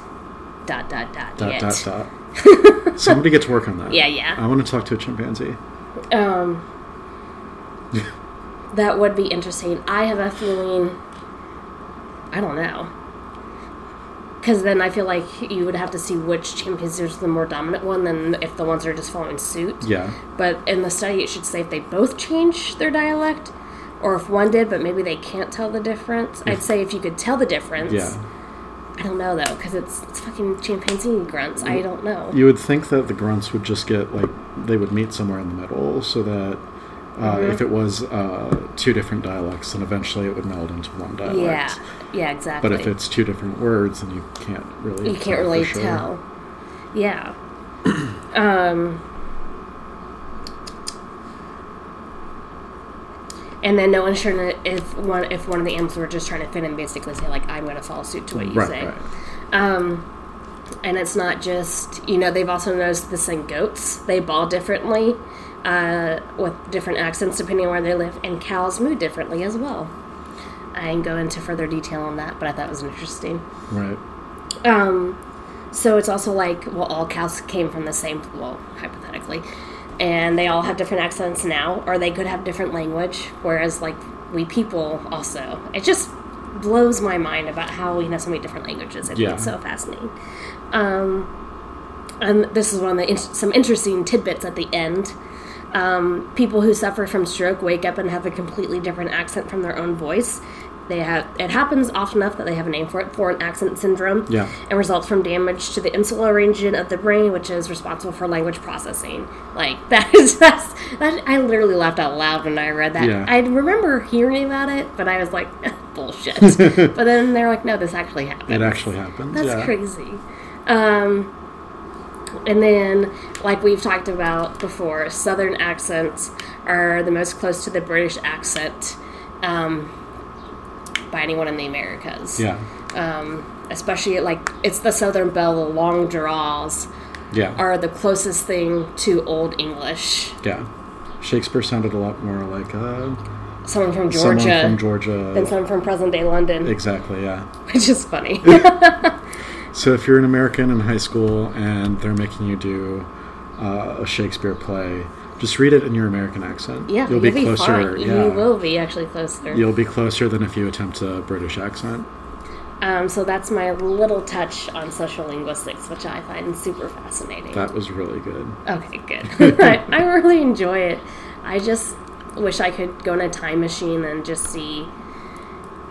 Dot dot dot. Dot yet. dot dot. [laughs] Somebody get to work on that. Yeah, yeah. I want to talk to a chimpanzee. Um, [laughs] that would be interesting. I have a feeling. I don't know. Because then I feel like you would have to see which chimpanzee is the more dominant one than if the ones are just following suit. Yeah. But in the study, it should say if they both change their dialect, or if one did, but maybe they can't tell the difference. I'd say if you could tell the difference. Yeah. I don't know though, because it's it's fucking chimpanzee grunts. I don't know. You would think that the grunts would just get like they would meet somewhere in the middle, so that Uh, If it was uh, two different dialects, then eventually it would meld into one dialect. Yeah, yeah, exactly. But if it's two different words, then you can't really you tell can't really sure. tell. Yeah. [clears throat] um, and then no one's sure if one if one of the imps were just trying to fit in, basically say like, "I'm going to follow suit to what you Right, say." right. Um, and it's not just you know they've also noticed this in goats. They bawl differently, uh, with different accents depending on where they live, and cows moo differently as well. I can go into further detail on that, but I thought it was interesting. Right. Um, so it's also like, well, all cows came from the same, well, hypothetically, and they all have different accents now, or they could have different language, whereas like we people also. It just blows my mind about how we know so many different languages. I think Yeah. it's so fascinating. Um, and this is one of the in- some interesting tidbits at the end. Um, people who suffer from stroke wake up and have a completely different accent from their own voice. They have it happens often enough that they have a name for it, foreign accent syndrome, Yeah. and results from damage to the insular region of the brain, which is responsible for language processing. Like [laughs] that is that's, that I literally laughed out loud when I read that. Yeah. I remember hearing about it, but I was like, [laughs] bullshit. [laughs] but then they're like, no, this actually happened. It actually happens. That's yeah. crazy. Um, and then, like we've talked about before, Southern accents are the most close to the British accent um, by anyone in the Americas. Yeah. Um, especially like it's the Southern Belle, the long draws Yeah. are the closest thing to Old English. yeah. Shakespeare sounded a lot more like uh, Someone from Georgia. someone from Georgia. than someone from present day London, Exactly. Yeah. [laughs] which is funny. [laughs] [laughs] So if you're an American in high school and they're making you do uh, a Shakespeare play, just read it in your American accent. yeah, you'll be closer. fine. Yeah, You will be actually closer. You'll be closer than if you attempt a British accent. Um, so that's my little touch on social linguistics, which I find super fascinating. That was really good. okay, good. [laughs] [laughs] I, I really enjoy it. I just wish I could go in a time machine and just see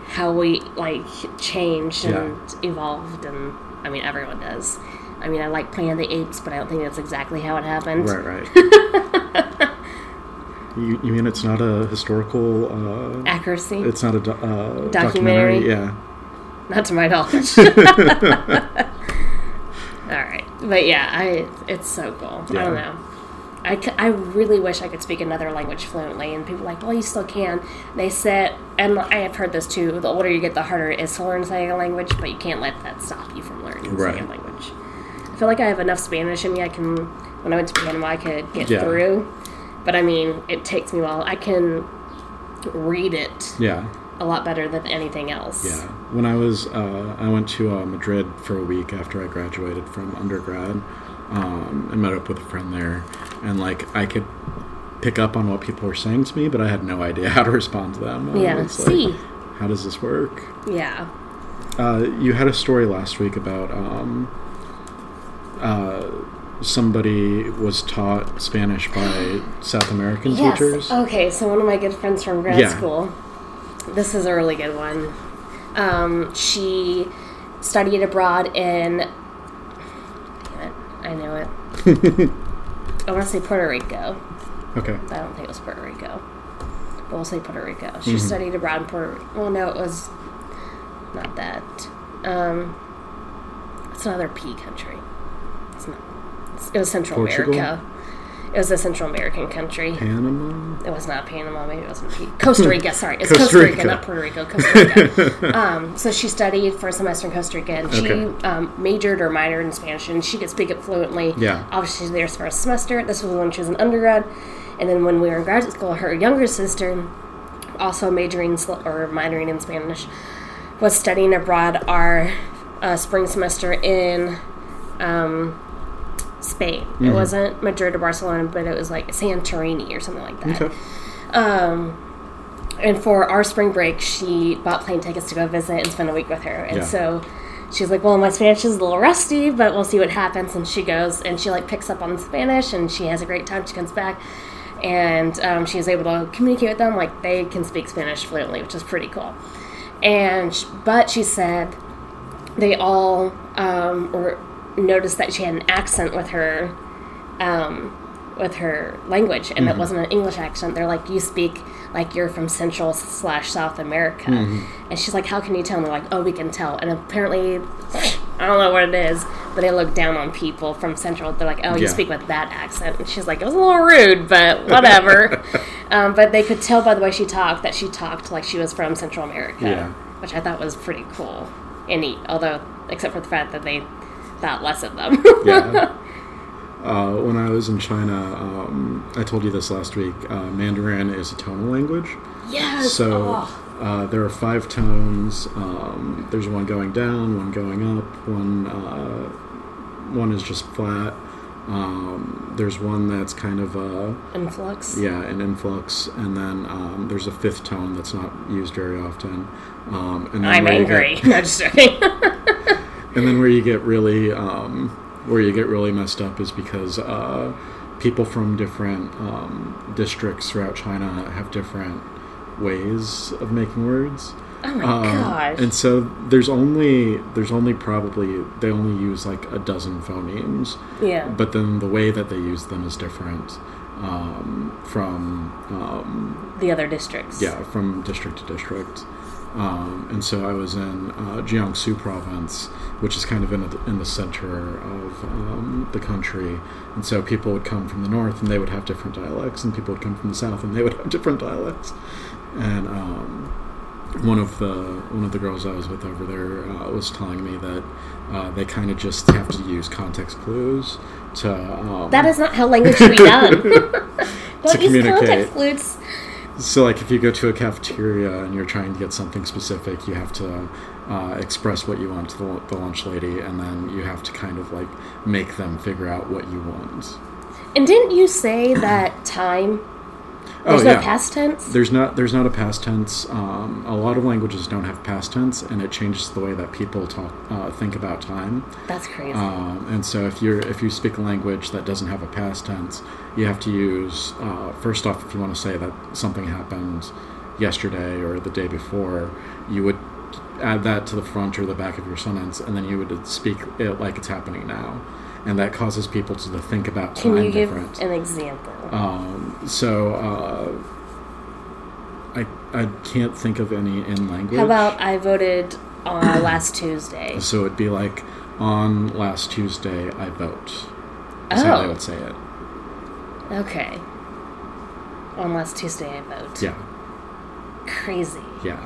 how we like changed and evolved, and I mean everyone does. I mean, I like Planet of the Apes, but I don't think that's exactly how it happened. Right, right. [laughs] [laughs] you, you mean it's not a historical? Uh, Accuracy, it's not a do- uh, Documentary? documentary. Yeah. not to my knowledge. [laughs] [laughs] All right, but yeah, I it's so cool. I don't know. I, c- I really wish I could speak another language fluently, and people are like, well, you still can. They said, and I have heard this too. The older you get, the harder it is to learn second language, but you can't let that stop you from learning Right. second language. I feel like I have enough Spanish in me. I can, when I went to Panama, I could get Yeah. through. But I mean, it takes me a while. I can read it Yeah. a lot better than anything else. Yeah. When I was, uh, I went to uh, Madrid for a week after I graduated from undergrad, um, and met up with a friend there, and like I could pick up on what people were saying to me, but I had no idea [laughs] how to respond to them. Yeah. like, See. how does this work? Yeah. Uh, you had a story last week about um, uh, somebody was taught Spanish by South American Yes. teachers. Okay, so one of my good friends from grad Yeah. school. This is a really good one. Um, she studied abroad in. Damn it, I know it. [laughs] I want to say Puerto Rico. Okay. I don't think it was Puerto Rico. But we'll say Puerto Rico. She Mm-hmm. studied abroad in Puerto Well, no, it was not that. Um, it's another P country. It's not. It was Central Portugal? America. It was a Central American country. Panama. It was not Panama. Maybe it wasn't P. Costa Rica. Sorry, it's Costa Costa, Rica, Rica. not Puerto Rico. Costa Rica. [laughs] um, so she studied for a semester in Costa Rica, and she Okay. um, majored or minored in Spanish, and she could speak it fluently. Yeah. Obviously, there for a semester. This was when she was an undergrad, and then when we were in graduate school, her younger sister, also majoring sl- or minoring in Spanish, was studying abroad our uh, spring semester in. Um, Spain. It Mm-hmm. wasn't Madrid or Barcelona, but it was like Santorini or something like that. Okay. Um, and for our spring break, she bought plane tickets to go visit and spend a week with her. And Yeah. so she's like, "Well, my Spanish is a little rusty, but we'll see what happens." And she goes and she like picks up on Spanish, and she has a great time. She comes back, and um, she's able to communicate with them like they can speak Spanish fluently, which is pretty cool. And sh- but she said they all um, were noticed that she had an accent with her um, with her language, and it wasn't an English accent. They're like, "You speak like you're from Central slash South America," and she's like, "How can you tell?" And they're like, "Oh, we can tell." And apparently, I don't know what it is, but they look down on people from Central. They're like, "Oh, you speak with that accent," and she's like, "It was a little rude, but [laughs] whatever." um, but they could tell by the way she talked that she talked like she was from Central America, Yeah. which I thought was pretty cool and neat. Although, except for the fact that they less of them. [laughs] yeah. [laughs] Uh, when I was in China, um, I told you this last week. Uh, Mandarin is a tonal language. yes. So oh. uh, there are five tones. Um, there's one going down, one going up, one uh, one is just flat. Um, there's one that's kind of a influx. yeah an influx, and then um, there's a fifth tone that's not used very often. Um, and then I'm angry. get- [laughs] no, just joking. And then where you get really um, where you get really messed up is because uh, people from different um, districts throughout China have different ways of making words. oh my Um, gosh. And so there's only there's only probably they only use like a dozen phonemes, yeah. but then the way that they use them is different um, from um, the other districts. yeah from district to district. Um, and so I was in uh, Jiangsu province, which is kind of in, the in the center of um, the country. And so people would come from the north and they would have different dialects, and people would come from the south and they would [laughs] have different dialects. And um, one of the one of the girls I was with over there uh, was telling me that uh, they kind of just have to use context clues to um, That is not how language should be done. [laughs] Don't use communicate. context clues. So, like, if you go to a cafeteria and you're trying to get something specific, you have to uh, express what you want to the, the lunch lady, and then you have to kind of like make them figure out what you want. And didn't you say that time? There's oh no yeah, past tense. there's not there's not a past tense. Um, a lot of languages don't have past tense, and it changes the way that people talk uh, think about time. That's crazy. Um, and so if you're if you speak a language that doesn't have a past tense, you have to use uh, first off if you want to say that something happened yesterday or the day before, you would add that to the front or the back of your sentence, and then you would speak it like it's happening now, and that causes people to think about time Can you give an example? Um, so uh, I I can't think of any in language. How about I voted on [coughs] last Tuesday? So it'd be like on last Tuesday I vote. That's how they Oh. would say it. Okay. On last Tuesday I vote. Yeah, Crazy. yeah,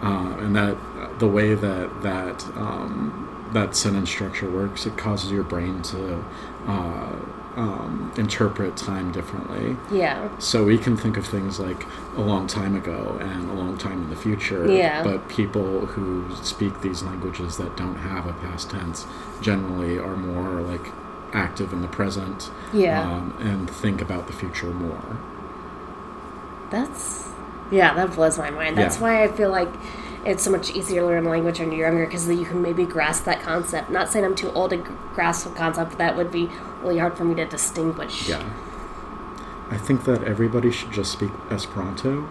uh, and that the way that that um, that sentence structure works, it causes your brain to uh, um, interpret time differently. Yeah. So we can think of things like a long time ago and a long time in the future. Yeah. But people who speak these languages that don't have a past tense generally are more like active in the present Yeah. um, and think about the future more. That's yeah, that blows my mind. That's Yeah. why I feel like it's so much easier to learn a language when you're younger because you can maybe grasp that concept. Not saying I'm too old to grasp a concept, but that would be really hard for me to distinguish. Yeah. I think that everybody should just speak Esperanto.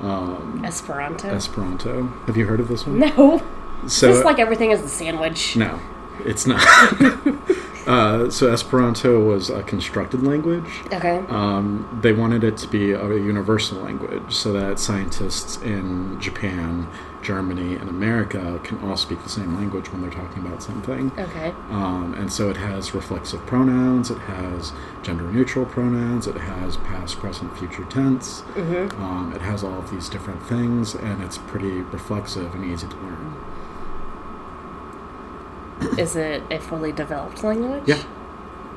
Um, Esperanto. Esperanto. Have you heard of this one? no, So just like everything is a sandwich. No, it's not. [laughs] uh, so Esperanto was a constructed language. Okay. Um, they wanted it to be a universal language so that scientists in Japan, Germany, and America can all speak the same language when they're talking about something. Okay. Um, and so it has reflexive pronouns, it has gender neutral pronouns, it has past, present, future tense, Mm-hmm. um, it has all of these different things, and it's pretty reflexive and easy to learn. Is it a fully developed language? Yeah.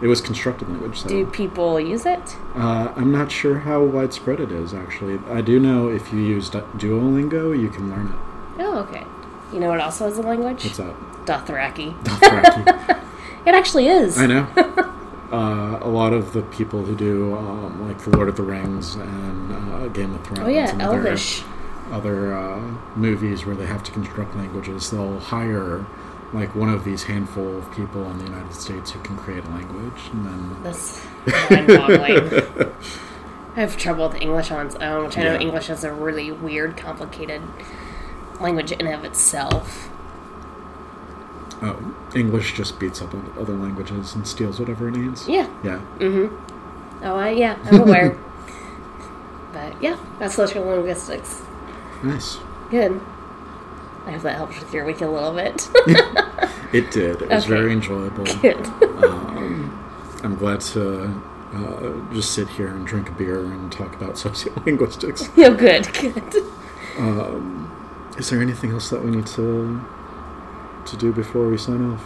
It was constructed language, so Do people use it? uh, I'm not sure how widespread it is. Actually, I do know if you use Du- Duolingo, you can learn it. Oh, okay. You know what also is a language? What's that? Dothraki. [laughs] Dothraki. [laughs] It actually is. I know. [laughs] Uh, a lot of the people who do um, like the Lord of the Rings and uh, Game of Thrones Oh yeah, and other, other uh, movies where they have to construct languages, they'll hire like one of these handful of people in the United States who can create a language, and then That's mind-boggling. [laughs] I have trouble with English on its own, which I know Yeah. English is a really weird, complicated language in and of itself. oh, English just beats up on other languages and steals whatever it needs. Yeah, Yeah. Mm-hmm. Oh, I, yeah, I'm aware. [laughs] but yeah, that's social linguistics. Nice. Good. I hope that helps with your week a little bit. [laughs] It did. It was Okay. very enjoyable. [laughs] Good. Um, I'm glad to uh, just sit here and drink a beer and talk about [laughs] sociolinguistics. oh, good. Good. Is there anything else that we need to to do before we sign off?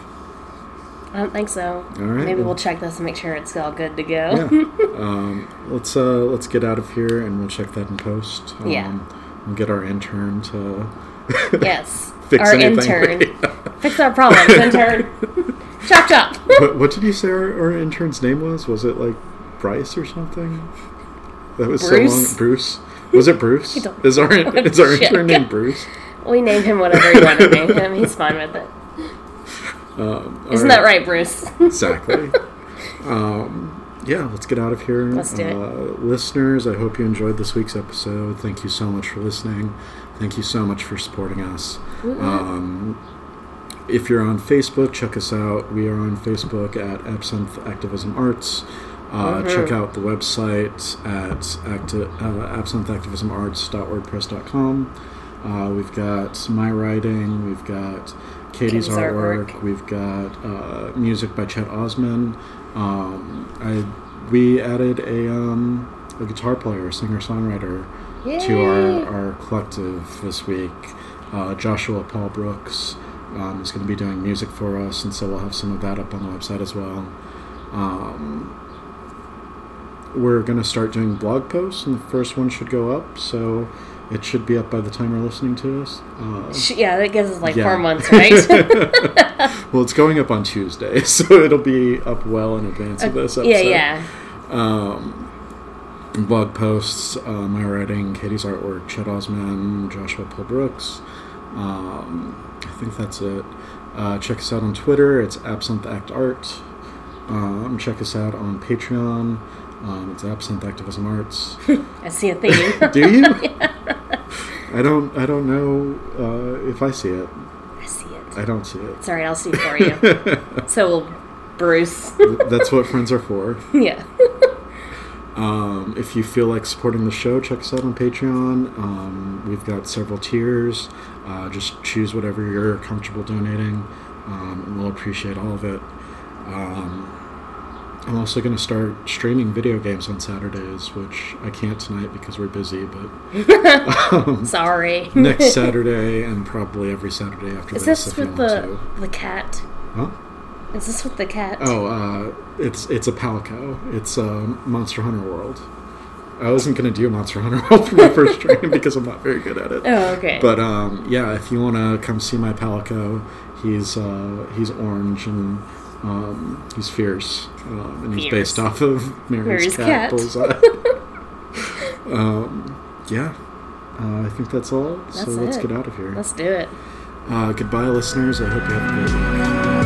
I don't think so. All right. Maybe well- we'll check this and make sure it's all good to go. Yeah. um, let's uh, let's get out of here and we'll check that in post. Um, Yeah. We'll get our intern to [laughs] yes. fix our anything. intern. [laughs] Fix our problems, intern. [laughs] chop chop. what, what did you say our, our intern's name was? Was it like Bryce or something? That was so Bruce? long. Bruce. Was it Bruce? Is our is our intern named Bruce? we named him whatever you want to name him. He's fine with it. Um, Isn't that right, Bruce? Exactly. um, yeah, let's get out of here. Let's do it. uh, Listeners, I hope you enjoyed this week's episode. Thank you so much for listening. Thank you so much for supporting us. Um, if you're on Facebook, check us out. We are on Facebook at Absinthe Activism Arts. Uh, Check out the website at acti- uh, absintheactivismarts.wordpress.com. Uh, we've got my writing. We've got Katie's, Katie's artwork. artwork. We've got uh, music by Chet Osman. Um, I we added a um, a guitar player, singer songwriter to our, our collective this week. Uh, Joshua Paul Brooks um, is going to be doing music for us, and so we'll have some of that up on the website as well. Um, we're going to start doing blog posts, and the first one should go up, so it should be up by the time you're listening to us. Uh, Yeah, that gives us like Yeah. four months, right? [laughs] [laughs] well, it's going up on Tuesday, [laughs] so it'll be up well in advance of this episode. yeah, yeah. Um, blog posts, uh, my writing, Katie's artwork, Chet Osman, Joshua Paul Brooks. Um, I think that's it. Uh, check us out on Twitter. It's Absinthe Act Art. Um, check us out on Patreon. Um, it's Absinthe Activism Arts. [laughs] I see a theme. [laughs] Do you? [laughs] I don't. I don't know uh, if I see it. I see it. I don't see it. It's alright, I'll see for you. so will Bruce. That's what friends are for. yeah. Um, if you feel like supporting the show, check us out on Patreon. Um, we've got several tiers. Uh, just choose whatever you're comfortable donating, um, and we'll appreciate all of it. Um, I'm also going to start streaming video games on Saturdays, which I can't tonight because we're busy, but [laughs] Sorry. next Saturday and probably every Saturday after Is this, this with the the cat? Huh? Is this with the cat? Oh, uh, it's it's a Palico. It's uh, Monster Hunter World. I wasn't gonna do Monster Hunter [laughs] World for my first stream [laughs] because I'm not very good at it. Oh, okay. But um, yeah, if you want to come see my Palico, he's uh, he's orange and um, he's fierce, um, and he's Fierce. based off of Mary's, cat, cat. Bullseye. [laughs] um, yeah, uh, I think that's all. so That's let's get out of here. Let's do it. Uh, goodbye, listeners. I hope you have a great week.